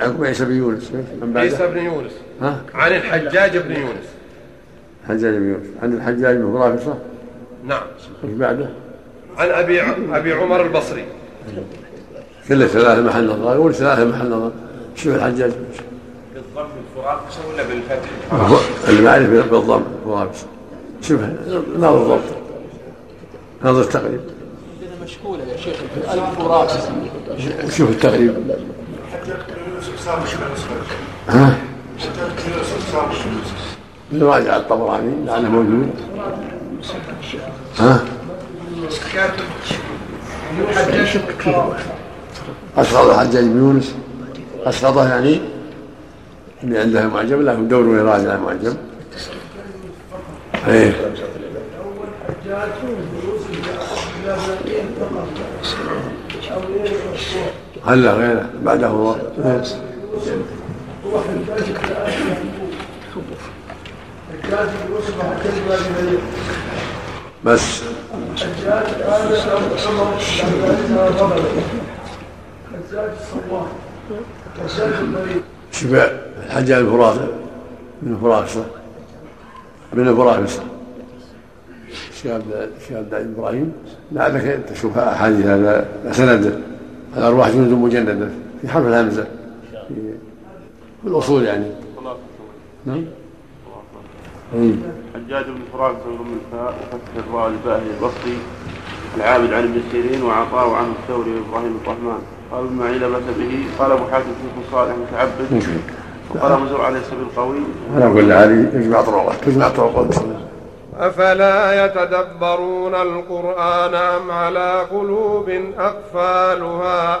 عقب عيسى بن يونس. من بعده عيسى بن يونس. ها؟ عن الحجاج بن يونس. حجاج بن يونس. عن الحجاج بن فرافصة نعم. وش بعده؟ عن أبي أبي عمر البصري. كله ثلاثة محل نظر. يقول ثلاثة محل نظر. شوف الحجاج. بالضم الفرافصة ولا بالفتح؟ يعرف بالضم فرافصة شوف نظر الضبط نظر التقريب. عندنا مشكولة يا شيخ ألف فرافص شوف التقريب. ها نراجع الطبراني لعله موجود ها أسقط الحجاج بن يونس أسقطه يعني اللي عنده معجم له دور يراجع المعجم إيه. هلا غيره. بعده. الله إيه. بس. شبع الحجاج الفرات من فراسة من الشيخ عبد العزيز إبراهيم. لعلك تشوف أحاديث هذا سند. الارواح جنود مجندة في حرف الهمزة. في الاصول يعني نعم. حجاج بن فراس ضم الفاء وفتح الراء الباهي البصري العابد عن ابن سيرين وعطاء عنه الثوري وابراهيم الرحمن قال اسماعيل بأس به؟ قال أبو حاتم فيه صالح متعبد. وقال أبو زرع ليس بالقوي أنا أقول هذه تجمع طرقات تجمع طرقات أفلا يتدبرون القرآن أم على قلوب أقفالها؟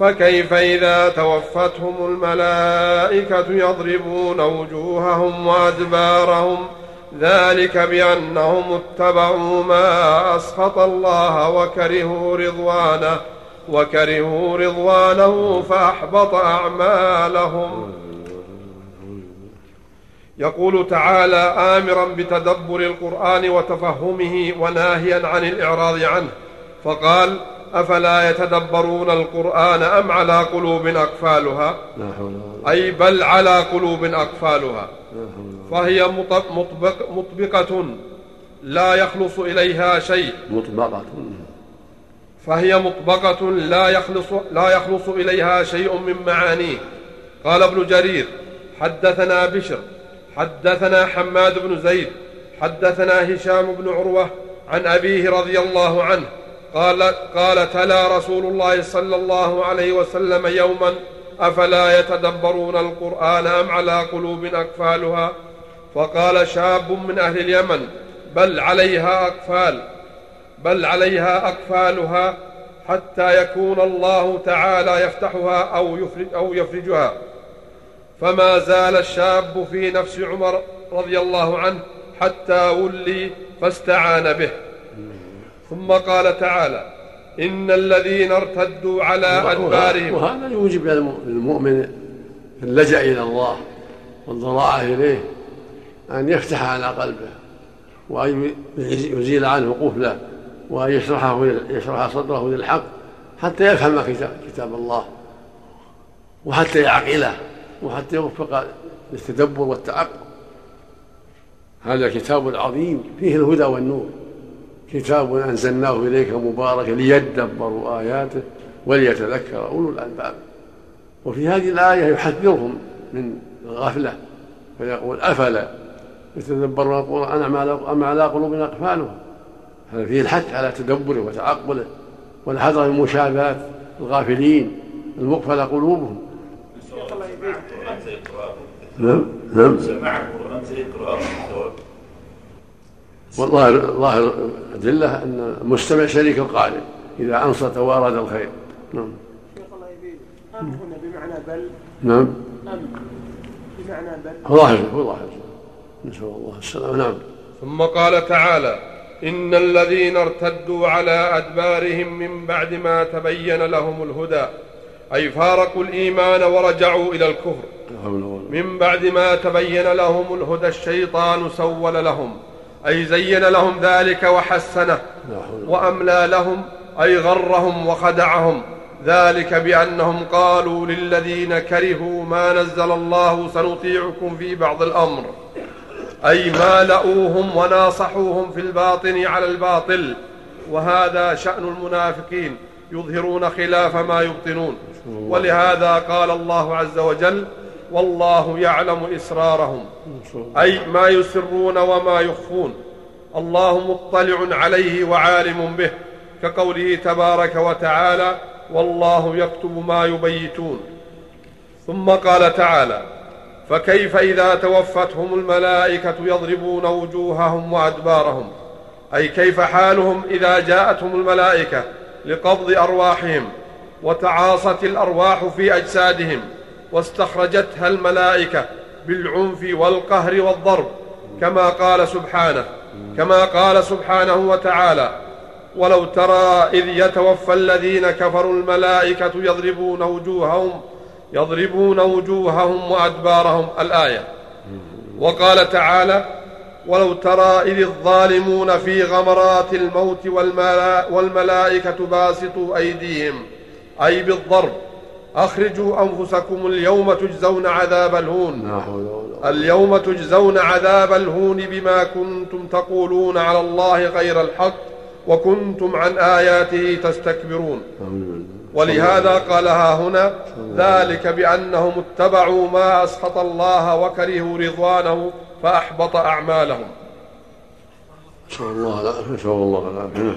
فكيف إذا توفتهم الملائكة يضربون وجوههم وأدبارهم ذلك بأنهم اتبعوا ما أسخط الله وكرهوا رضوانه وكرهوا رضوانه فأحبط أعمالهم. يقول تعالى آمرا بتدبر القرآن وتفهمه وناهيا عن الإعراض عنه. فقال أفلا يتدبرون القرآن أم على قلوب أقفالها؟ أي بل على قلوب أقفالها. فهي مط- مطبق مطبقة لا يخلص إليها شيء. مطبقة. فهي مطبقة لا يخلص لا يخلص إليها شيء من معانيه. قال ابن جرير حدثنا بشر حدثنا حماد بن زيد حدثنا هشام بن عروة عن أبيه رضي الله عنه قال قال تلا رسول الله صلى الله عليه وسلم يوما أفلا يتدبرون القرآن أم على قلوب أقفالها؟ فقال شاب من أهل اليمن بل عليها أقفال بل عليها أقفالها حتى يكون الله تعالى يفتحها أو يفرج أو يفرجها. فما زال الشاب في نفس عمر رضي الله عنه حتى ولي فاستعان به. ثم قال تعالى إن الذين ارتدوا على أدبارهم وهذا يوجب على المؤمن اللجأ إلى الله والضراعة إليه أن يفتح على قلبه وأن يزيل عنه قفله وأن يشرحه يشرح صدره للحق حتى يفهم كتاب, كتاب الله وحتى يعقله وحتى يوفق للتدبر والتعقل. هذا كتاب عظيم فيه الهدى والنور. كتاب أنزلناه إليك مبارك ليدبروا آياته وليتذكر أولو الألباب. وفي هذه الآية يحذرهم من الغفلة فيقول أفلا يتدبرون القرآن أم على قلوب أقفالها هذا فيه الحث على تدبره وتعقله والحذر من مشابهة الغافلين المغفل قلوبهم. نعم نعم. والله ظاهر أدلة أن المستمع شريك القارئ إذا أنصت وأراد الخير. نعم. شيخ الله يبين. أم هنا بمعنى بل. نعم. أم. معنى بل. هو ظاهر هو ظاهر. نسأل الله السلامة. نعم. ثم قال تعالى إن الذين ارتدوا على أدبارهم من بعد ما تبين لهم الهدى أي فارقوا الإيمان ورجعوا إلى الكفر. من بعد ما تبين لهم الهدى الشيطان سول لهم. أي زين لهم ذلك وحسنه وأملى لهم أي غرهم وخدعهم. ذلك بأنهم قالوا للذين كرهوا ما نزل الله سنطيعكم في بعض الأمر. أي مالؤوهم وناصحوهم في الباطن على الباطل. وهذا شأن المنافقين يظهرون خلاف ما يبطنون. ولهذا قال الله عز وجل والله يعلم إسرارهم. أي ما يسرون وما يخفون. الله مطلع عليه وعالم به. كقوله تبارك وتعالى والله يكتب ما يبيتون. ثم قال تعالى فكيف إذا توفتهم الملائكة يضربون وجوههم وأدبارهم؟ أي كيف حالهم إذا جاءتهم الملائكة لقبض أرواحهم وتعاصت الأرواح في أجسادهم؟ واستخرجتها الملائكة بالعنف والقهر والضرب كما قال سبحانه كما قال سبحانه وتعالى ولو ترى إذ يتوفى الذين كفروا الملائكة يضربون وجوههم يضربون وجوههم وأدبارهم الآية. وقال تعالى ولو ترى إذ الظالمون في غمرات الموت والملا والملائكة باسطوا أيديهم أي بالضرب أخرجوا أنفسكم اليوم تجزون عذاب الهون. اليوم تجزون عذاب الهون بما كنتم تقولون على الله غير الحق وكنتم عن آياته تستكبرون. ولهذا قالها هنا ذلك بأنهم اتبعوا ما أسخط الله وكرهوا رضوانه فأحبط أعمالهم. نسأل الله. العافية نسأل الله. العافية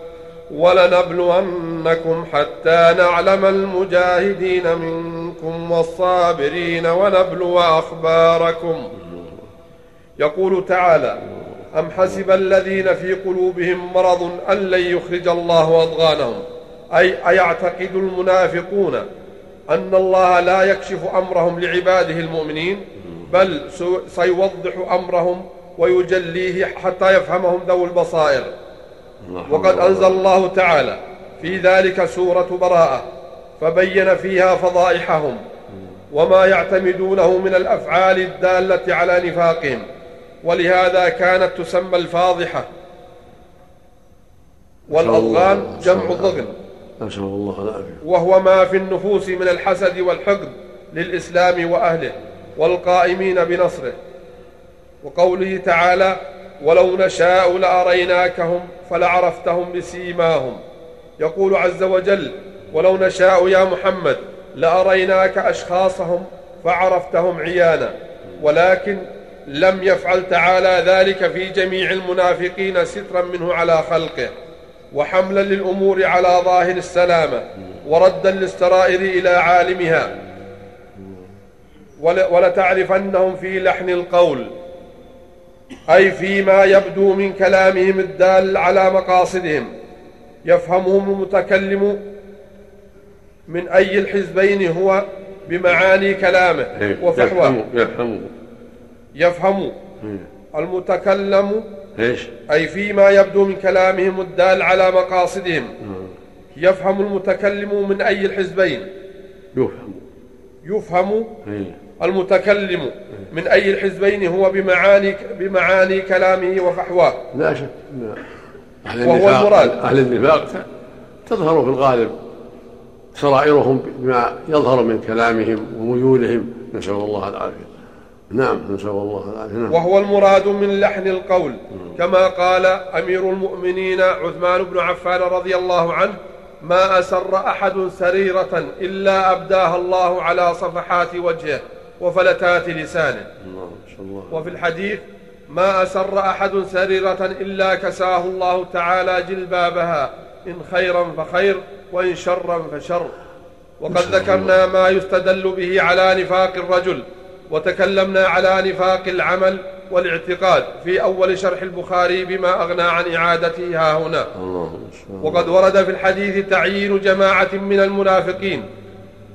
ولنبلونكم حتى نعلم المجاهدين منكم والصابرين ونبلو أخباركم. يقول تعالى أم حسب الذين في قلوبهم مرض أن لن يخرج الله أضغانهم؟ أي أيعتقد المنافقون أن الله لا يكشف أمرهم لعباده المؤمنين؟ بل سيوضح أمرهم ويجليه حتى يفهمهم ذوي البصائر. وقد أنزل الله تعالى في ذلك سورة براءة فبين فيها فضائحهم وما يعتمدونه من الأفعال الدالة على نفاقهم ولهذا كانت تسمى الفاضحة. والأضغان جمع ضغن. نسأل الله العافية وهو ما في النفوس من الحسد والحقد للإسلام وأهله والقائمين بنصره. وقوله تعالى ولو نشاء لأريناكهم فلعرفتهم بسيماهم. يقول عز وجل ولو نشاء يا محمد لأريناك أشخاصهم فعرفتهم عيانا. ولكن لم يفعل تعالى ذلك في جميع المنافقين سترا منه على خلقه. وحملا للأمور على ظاهر السلامة وردا للسرائر إلى عالمها. ول- ولتعرفنهم في لحن القول أي فيما يبدو من كلامهم الدال على مقاصدهم. يفهمهم المتكلم من أي الحزبين هو بمعاني كلامه إيه، وفحواه يفهموا يفهموا يفهم إيه. المتكلم إيش؟ أي فيما يبدو من كلامهم الدال على مقاصدهم. يفهم المتكلم من أي الحزبين. يفهم يفهم إيه. المتكلم من أي الحزبين هو بمعاني بمعاني كلامه وفحواه لا شك. أهل وهو المراد. أهل النفاق تظهر في الغالب سرائرهم بما يظهر من كلامهم وميولهم. نسأل الله العافية. نعم نسأل الله العافية. نعم. وهو المراد من لحن القول. كما قال أمير المؤمنين عثمان بن عفان رضي الله عنه ما أسر أحد سريرة إلا أبداها الله على صفحات وجهه. وفلتات لسانه. وفي الحديث ما أسر أحد سريرة إلا كساه الله تعالى جلبابها إن خيرا فخير وإن شرا فشر. وقد ذكرنا ما يستدل به على نفاق الرجل وتكلمنا على نفاق العمل والاعتقاد في أول شرح البخاري بما أغنى عن إعادته ها هنا. وقد ورد في الحديث تعيين جماعة من المنافقين.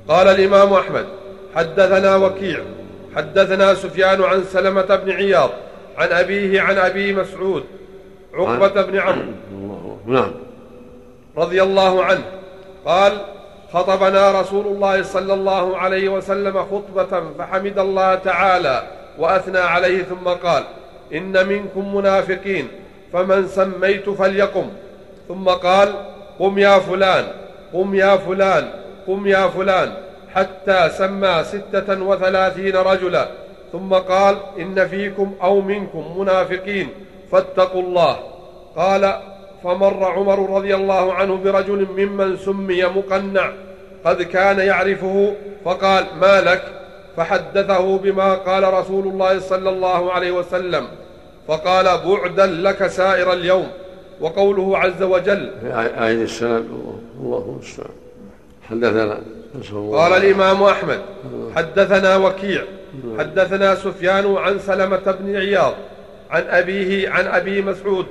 قال الإمام أحمد حدثنا وكيع حدثنا سفيان عن سلمة بن عياض عن أبيه عن أبي مسعود عقبة بن عمرو. نعم. رضي الله عنه قال خطبنا رسول الله صلى الله عليه وسلم خطبة فحمد الله تعالى وأثنى عليه ثم قال إن منكم منافقين فمن سميت فليقم. ثم قال قم يا فلان قم يا فلان قم يا فلان. حتى سمى ستة وثلاثين رجلا ثم قال إن فيكم أو منكم منافقين فاتقوا الله. قال فمر عمر رضي الله عنه برجل ممن سمي مقنع قد كان يعرفه فقال ما لك؟ فحدثه بما قال رسول الله صلى الله عليه وسلم فقال بعدا لك سائر اليوم. وقوله عز وجل آية السلام الله المستعان. حدثنا. قال الإمام أحمد حدثنا وكيع حدثنا سفيان عن سلمة بن عياض عن أبيه عن أبي مسعود.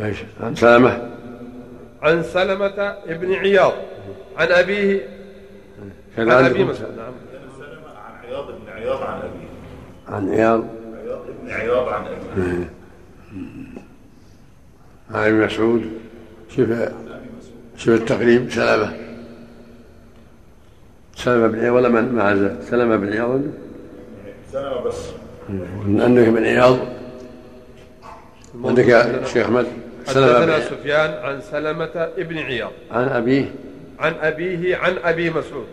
إيش؟ عن سلمة. عن سلمة بن عياض عن أبيه عن أبي مسعود. نعم. عن عياض. بن عياض عن أبيه عن عياض عياض بن عياض عن أبيه عن ابن مسعود. شوف شوف التقريب؟ سلمة سلمة بن عياض ولا من مع سلمة بن عياض. سلمة بس. عندك بن عياض؟ عندك يا شيخ بن حدثنا عياض. سفيان عن سلمة بن عياض. عن أبيه. عن أبيه عن أبي مسعود.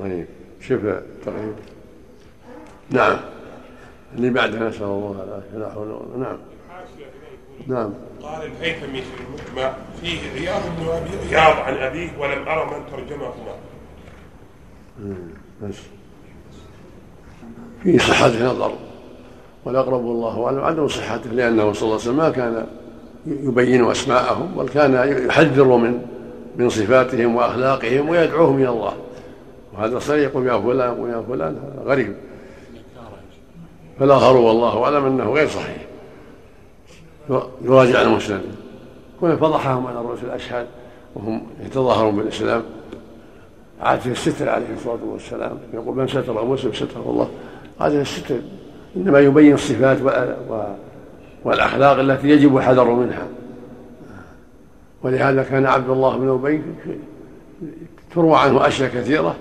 طيب شوف التقريب. نعم. اللي بعدها نسأل الله العافية. لا حول ولا قوة. نعم. نعم. قال الهيثمي في المجمع فيه عياض بن ابي عياض عن ابيه ولم أرى من ترجمهما. بس في صحته نظر والأقرب الله أعلم عدم صحته لأنه صلى الله عليه وسلم ما كان يبين أسماءهم بل كان يحذر من من صفاتهم وأخلاقهم ويدعوهم إلى الله. وهذا صحيح يقول يا فلان يقول يا فلان هذا غريب. فالآخر والله أعلم أنه غير صحيح. يراجع المسند كون فضحهم على رؤوس الأشهاد وهم يتظاهرون بالإسلام. عادة الستر عليه الصلاة والسلام. يقول من ستر مسلم ستره الله. عادة الستر إنما يبين الصفات وال- و- والأخلاق التي يجب الحذر منها. ولهذا كان عبد الله بن أبي تروى عنه أشياء كثيرة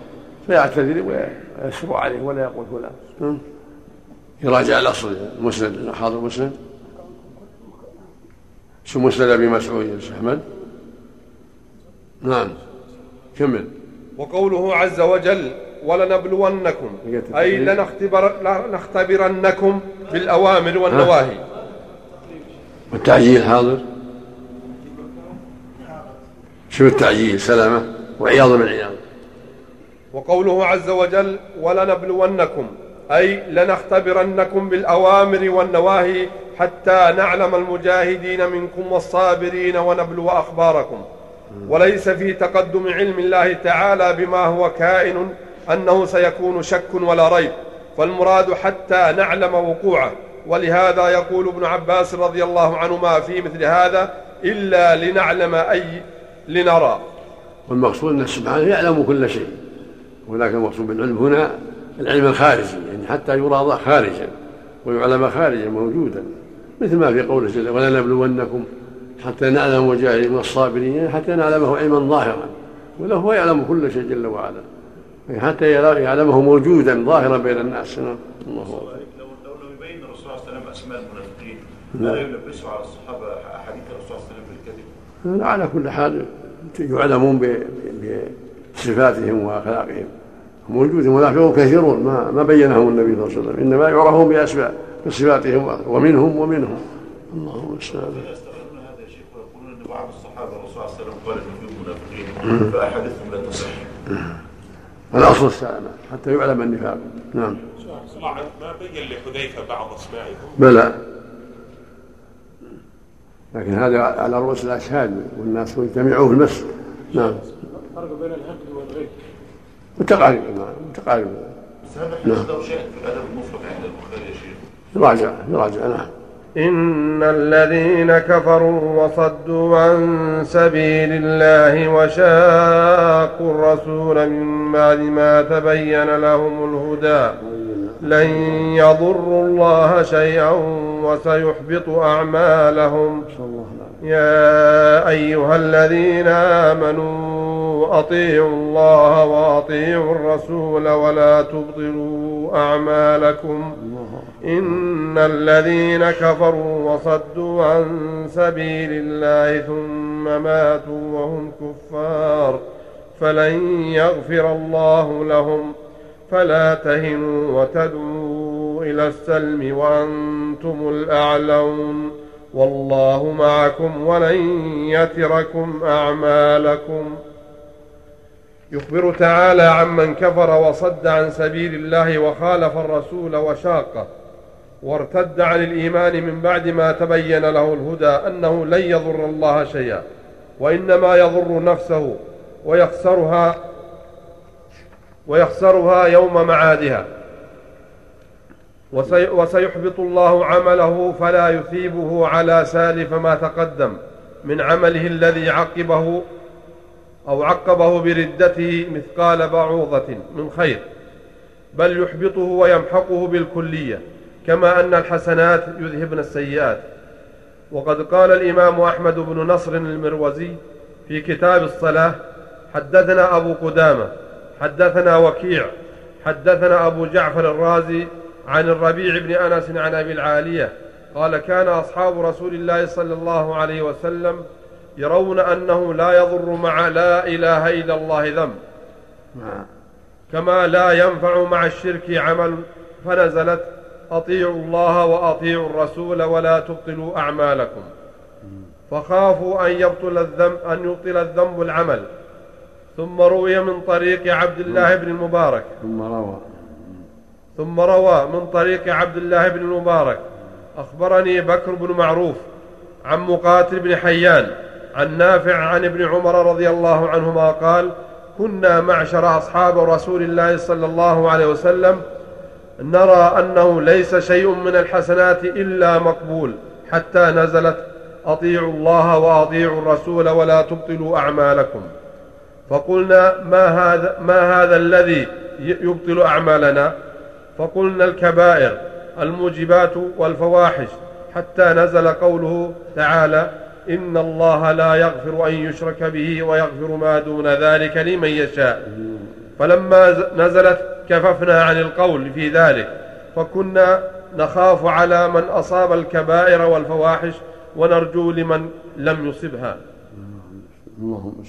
فيعتذر ويسر عليه ولا يقول فلان. يراجع الأصل المسند حاضر مسند. شو مسند أبي مسعود يا أحمد؟ نعم. كمل. وقوله عز وجل ولنبلونكم. أي لنختبر لنختبرنكم بالأوامر والنواهي. والتعجيل حاضر؟ شوف التعجيل؟ سلامة. وعياض من عياض وقوله عز وجل ولنبلونكم. أي لنختبرنكم بالأوامر والنواهي حتى نعلم المجاهدين منكم والصابرين ونبلو أخباركم. وليس في تقدم علم الله تعالى بما هو كائن أنه سيكون شك ولا ريب. فالمراد حتى نعلم وقوعه. ولهذا يقول ابن عباس رضي الله عنهما في مثل هذا إلا لنعلم أي لنرى. والمقصود أن سبحانه يعلم كل شيء. ولكن المقصود بالعلم هنا العلم الخارجي يعني حتى يرى خارجا ويعلم خارجا موجودا مثل ما في قوله جل ولنبلونكم حتى نعلم المجاهدين والصابرين حتى نعلمه علما ظاهرا وله هو يعلم كل شيء جل وعلا يعني حتى يعلمه موجودا ظاهرا بين الناس. نعم. الله أكبر. لو لو يبين الرسول صلى الله عليه وسلم أسماء المنافقين لا يلبسوا على الصحابة أحاديث الرسول صلى الله عليه وسلم بالكذب على كل حال يعلمون بصفاتهم وأخلاقهم. موجود المنافقون كثيرون ما ما بينهم النبي صلى الله عليه وسلم. إنما يعرفون بأسماء بصفاتهم ومنهم ومنهم. اللهم المستعان يستغربون هذا يا شيخ ويقولون ان بعض الصحابه الرسول صلى الله عليه وسلم قال ان فيهم منافقين فاحاديثهم لا تصح الاصل السلامه حتى يعلم النفاق. نعم. ما بين لحذيفه بعض اسمائهم بلى. لكن هذا على رؤوس الأشهاد والناس يجتمعوا في المسجد. نعم. الفرق بين الحقد والغل متقارب نعم متقارب. بس هذا الحديث له شاهد في الأدب المفرد عند البخاري يا شيخ. يراجع يراجع نعم. إن الذين كفروا وصدوا عن سبيل الله وشاقوا الرسول من بعد ما تبين لهم الهدى لن يضروا الله شيئا وسيحبط أعمالهم. يا أيها الذين آمنوا أطيعوا الله وأطيعوا الرسول ولا تبطلوا أعمالكم. إن الذين كفروا وصدوا عن سبيل الله ثم ماتوا وهم كفار فلن يغفر الله لهم. فلا تهنوا وتدعوا إلى السلم وأنتم الأعلون. والله معكم ولن يتركم أعمالكم. يخبر تعالى عمن كفر وصد عن سبيل الله وخالف الرسول وشاقه وارتد عن الإيمان من بعد ما تبين له الهدى أنه لن يضر الله شيئا وإنما يضر نفسه ويخسرها ويخسرها يوم معادها. وسي وسيحبط الله عمله فلا يثيبه على سالف ما تقدم من عمله الذي عقبه أو عقبه بردته مثقال بعوضة من خير بل يحبطه ويمحقه بالكلية كما أن الحسنات يذهبن السيئات. وقد قال الإمام أحمد بن نصر المروزي في كتاب الصلاة حدثنا أبو قدامة حدثنا وكيع حدثنا أبو جعفر الرازي عن الربيع بن أنس عن أبي العالية قال كان أصحاب رسول الله صلى الله عليه وسلم يرون أنه لا يضر مع لا إله إلا الله ذنب. كما لا ينفع مع الشرك عمل فنزلت أطيعوا الله وأطيعوا الرسول ولا تبطلوا أعمالكم. فخافوا أن يبطل الذنب أن يبطل الذنب العمل. ثم روي من طريق عبد الله بن المبارك. ثم روى. ثم روى من طريق عبد الله بن المبارك. أخبرني بكر بن معروف عن مقاتل بن حيان. عن نافع عن ابن عمر رضي الله عنهما قال كنا معشر أصحاب رسول الله صلى الله عليه وسلم نرى أنه ليس شيء من الحسنات إلا مقبول حتى نزلت أطيعوا الله وأطيعوا الرسول ولا تبطلوا أعمالكم. فقلنا ما هذا, ما هذا الذي يبطل أعمالنا؟ فقلنا الكبائر الموجبات والفواحش. حتى نزل قوله تعالى إن الله لا يغفر أن يشرك به ويغفر ما دون ذلك لمن يشاء. فلما نزلت كففنا عن القول في ذلك فكنا نخاف على من أصاب الكبائر والفواحش ونرجو لمن لم يصبها. اللهم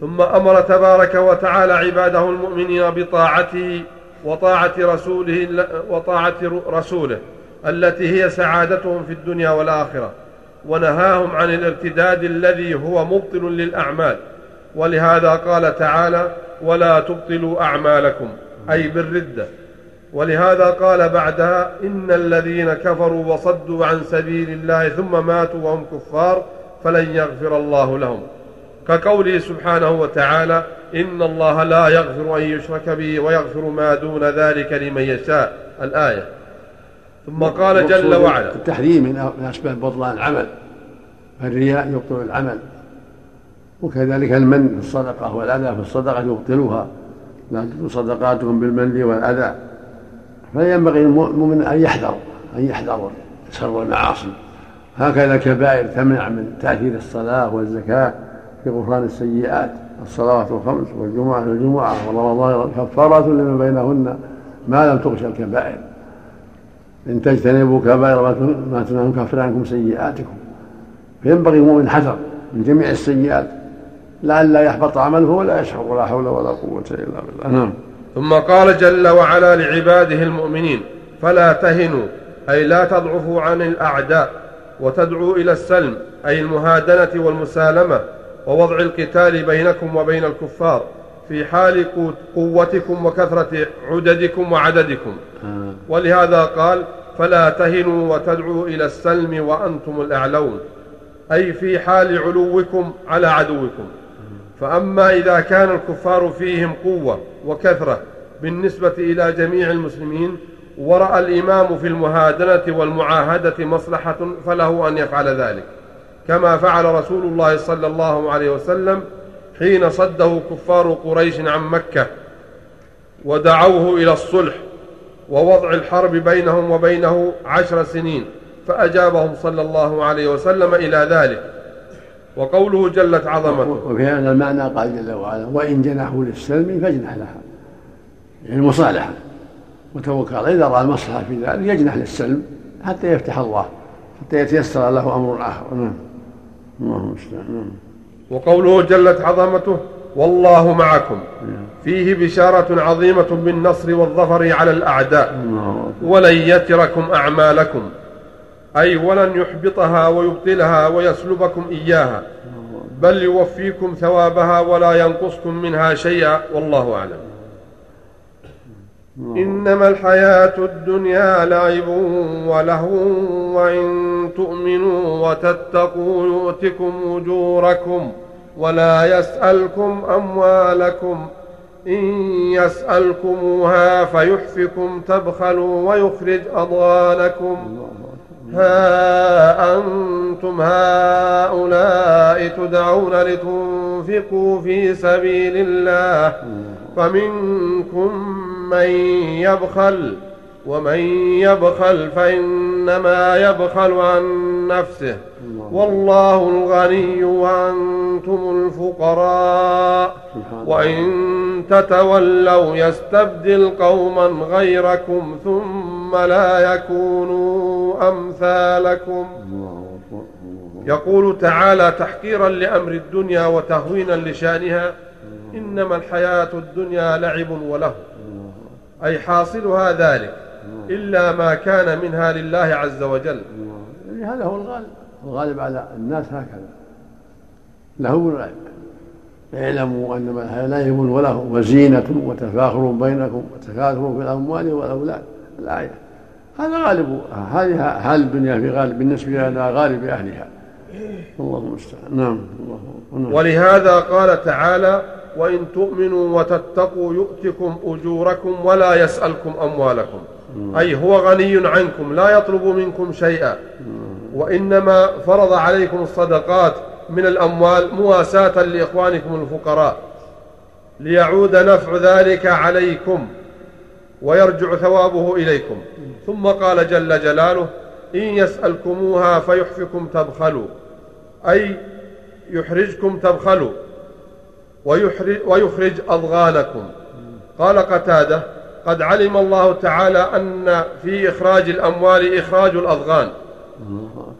ثم أمر تبارك وتعالى عباده المؤمنين بطاعته وطاعة رسوله وطاعة رسوله التي هي سعادتهم في الدنيا والآخرة. ونهاهم عن الارتداد الذي هو مبطل للأعمال. ولهذا قال تعالى ولا تبطلوا أعمالكم أي بالردة. ولهذا قال بعدها إن الذين كفروا وصدوا عن سبيل الله ثم ماتوا وهم كفار فلن يغفر الله لهم. كقوله سبحانه وتعالى إن الله لا يغفر أن يشرك به ويغفر ما دون ذلك لمن يشاء. الآية. ثم قال جل وعلا. التحريم من أسباب بطلان العمل فالرياء يبطل العمل وكذلك المن في الصدقة والأذى في الصدقة يبطلها لا تبطل صدقاتهم بالمن والأذى. فينبغي المؤمن أن يحذر أن يحذر شر المعاصي هكذا الكبائر تمنع من تأثير الصلاة والزكاة في غفران السيئات. الصلوات الخمس والجمعة الجمعة ورمضان كفارات لما بينهن. ما لم تغش الكبائر. إن تجتنبوا كبائر ما تنهون كفر عنكم سيئاتكم. فينبغي المؤمن حذر من جميع السيئات لئلا يحبط عمله ولا يشعر ولا حول ولا قوة إلا بالله. نعم. ثم قال جل وعلا لعباده المؤمنين فلا تهنوا أي لا تضعفوا عن الأعداء وتدعوا إلى السلم أي المهادنة والمسالمة ووضع القتال بينكم وبين الكفار. في حال قوتكم وكثرة عددكم وعددكم. آه. ولهذا قال فلا تهنوا وتدعوا إلى السلم وأنتم الأعلون. أي في حال علوكم على عدوكم. فأما إذا كان الكفار فيهم قوة وكثرة بالنسبة إلى جميع المسلمين ورأى الإمام في المهادنة والمعاهدة مصلحة فله أن يفعل ذلك. كما فعل رسول الله صلى الله عليه وسلم حين صده كفار قريش عن مكة ودعوه إلى الصلح ووضع الحرب بينهم وبينه عشر سنين فأجابهم صلى الله عليه وسلم إلى ذلك وقوله جلت عظمته. وفي هذا المعنى قال جل وعلا وإن جنحوا للسلم فاجنح لها يعني المصالحة وتوكل إذا رأى المصلحة في ذلك يجنح للسلم حتى يفتح الله حتى يتيسر له أمر آخر. نعم. الله المستعان. نعم. وقوله جلت عظمته والله معكم. فيه بشارة عظيمة بالنصر والظفر على الأعداء. ولن يتركم أعمالكم. أي ولن يحبطها ويبطلها ويسلبكم إياها. بل يوفيكم ثوابها ولا ينقصكم منها شيئا والله أعلم. إنما الحياة الدنيا لعب ولهو وإن تؤمنوا وتتقوا يؤتكم أجوركم ولا يسألكم أموالكم. إن يسألكموها فيحفكم تبخلوا ويخرج أضغانكم. ها أنتم هؤلاء تدعون لتنفقوا في سبيل الله. فمنكم من يبخل ومن يبخل فإنما يبخل عن نفسه. والله الغني وأنتم الفقراء. وإن تتولوا يستبدل قوما غيركم ثم لا يكونوا أمثالكم. يقول تعالى تحقيرا لأمر الدنيا وتهوينا لشأنها. إنما الحياة الدنيا لعب وله. أي حاصلها ذلك إلا ما كان منها لله عز وجل. يعني هذا هو الغالب. الغالب على الناس هكذا. له ولعب اعلموا انما الحياة لعب وله وزينة وتفاخر بينكم وتكاثر في الأموال والأولاد. الايه هذا غالب. هذه حال الدنيا في غالب بالنسبة إلى غالب أهلها. الله المستعان نعم. الله. ولهذا قال تعالى وإن تؤمنوا وتتقوا يؤتكم أجوركم ولا يسألكم أموالكم. أي هو غني عنكم لا يطلب منكم شيئا. وإنما فرض عليكم الصدقات من الأموال مواساة لإخوانكم الفقراء. ليعود نفع ذلك عليكم ويرجع ثوابه إليكم. ثم قال جل جلاله إن يسألكموها فيحفكم تبخلوا. أي يحرجكم تبخلوا. ويخرج أضغانكم. قال قتادة قد علم الله تعالى أن في إخراج الأموال إخراج الأضغان.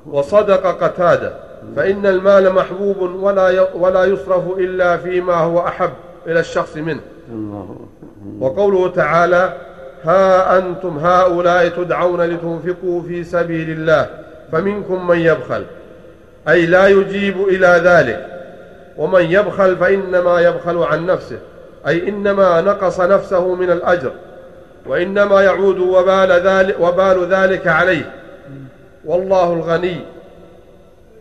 وصدق قتادة فإن المال محبوب ولا ولا يصرف إلا فيما هو أحب إلى الشخص منه. وقوله تعالى ها أنتم هؤلاء تدعون لتنفقوا في سبيل الله فمنكم من يبخل. أي لا يجيب إلى ذلك. ومن يبخل فإنما يبخل عن نفسه أي إنما نقص نفسه من الأجر وإنما يعود وبال ذلك, وبال ذلك عليه. والله الغني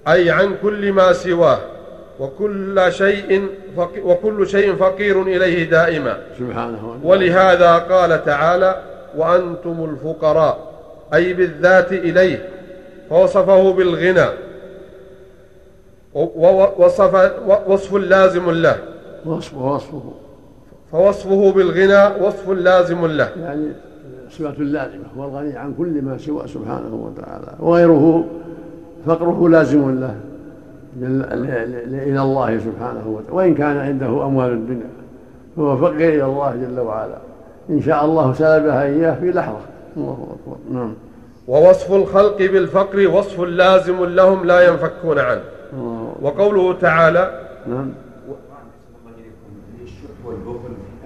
أي عن كل ما سواه وكل شيء وكل شيء فقير إليه دائما. سبحانه ولهذا قال تعالى وأنتم الفقراء أي بالذات إليه فوصفه بالغنى. وصف وصف لازم له. وصفه وصفه. فوصفه بالغنى وصف لازم له. يعني صفة لازمة هو الغني عن كل ما سوى سبحانه وتعالى. وغيره فقره لازم له إلى الله سبحانه وتعالى. وإن كان عنده أموال الدنيا هو فقير إلى الله جل وعلا. إن شاء الله سلبها إياه في لحظة. الله أكبر. نعم. ووصف الخلق بالفقر وصف لازم لهم لا ينفكون عنه. وقوله تعالى نعم.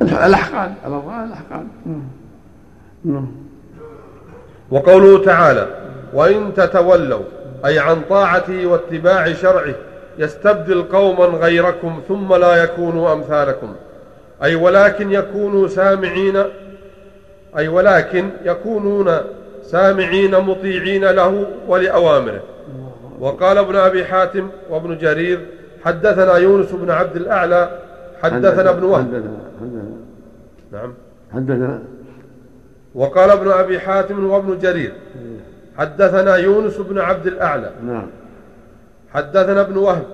الأحقاد الأحقاد نعم. وقوله تعالى وإن تتولوا أي عن طاعته واتباع شرعه يستبدل قوما غيركم ثم لا يكونوا أمثالكم. أي ولكن يكونوا سامعين أي ولكن يكونون سامعين مطيعين له ولأوامره. وقال ابن أبي حاتم وابن جرير حدثنا يونس بن عبد الأعلى حدثنا ابن وهب. حدثنا حدثنا نعم. حدثنا وقال ابن أبي حاتم وابن جرير حدثنا يونس بن عبد الأعلى. نعم. حدثنا ابن وهب.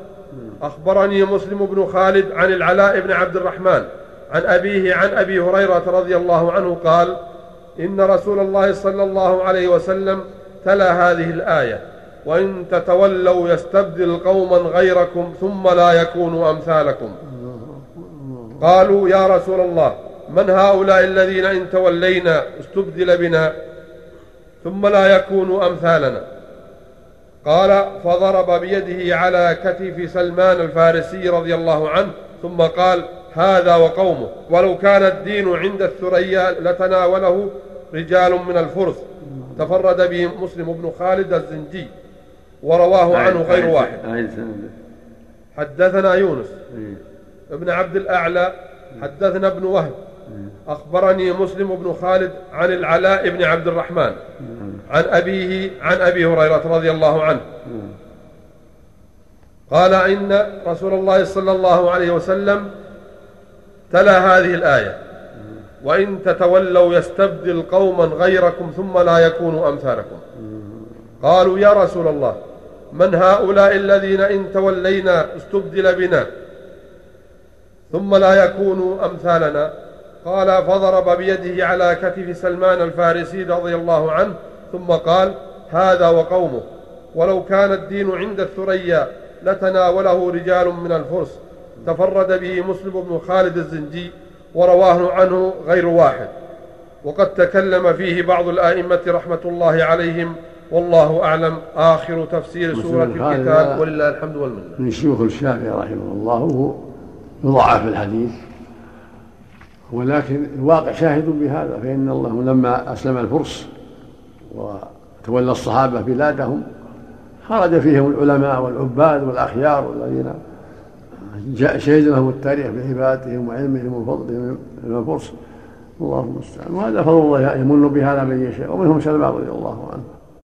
أخبرني مسلم بن خالد عن العلاء بن عبد الرحمن عن أبيه عن أبي هريرة رضي الله عنه قال إن رسول الله صلى الله عليه وسلم تلا هذه الآية. وإن تتولوا يستبدل قوما غيركم ثم لا يكونوا أمثالكم. قالوا يا رسول الله من هؤلاء الذين إن تولينا استبدل بنا ثم لا يكونوا أمثالنا؟ قال فضرب بيده على كتف سلمان الفارسي رضي الله عنه ثم قال هذا وقومه. ولو كان الدين عند الثريا لتناوله رجال من الفرس. تفرد به مسلم بن خالد الزنجي. ورواه عنه غير واحد. أعيد سنده حدثنا يونس. ابن عبد الأعلى حدثنا ابن وهب. أخبرني مسلم بن خالد عن العلاء بن عبد الرحمن. عن أبيه عن أبي هريرة رضي الله عنه. قال إن رسول الله صلى الله عليه وسلم تلا هذه الآية. وإن تتولوا يستبدل قوما غيركم ثم لا يكونوا أمثالكم. قالوا يا رسول الله من هؤلاء الذين إن تولينا استبدل بنا ثم لا يكونوا أمثالنا؟ قال فضرب بيده على كتف سلمان الفارسي رضي الله عنه ثم قال هذا وقومه. ولو كان الدين عند الثريا لتناوله رجال من الفرس. تفرد به مسلم بن خالد الزنجي ورواه عنه غير واحد. وقد تكلم فيه بعض الآئمة رحمة الله عليهم والله أعلم. آخر تفسير سورة الكتاب ولله الحمد والمنة. من شيوخ الشافعي رحمه الله وهو يضاعف الحديث. ولكن الواقع شاهد بهذا فإن الله لما أسلم الفرس وتولى الصحابة بلادهم خرج فيهم العلماء والعباد والأخيار والذين شهد لهم التاريخ بعبادتهم وعلمهم وفضلهم من الفرس. الله المستعان وهذا فضل الله يمن بهذا من يشاء. ومنهم سلمان رضي الله عنه.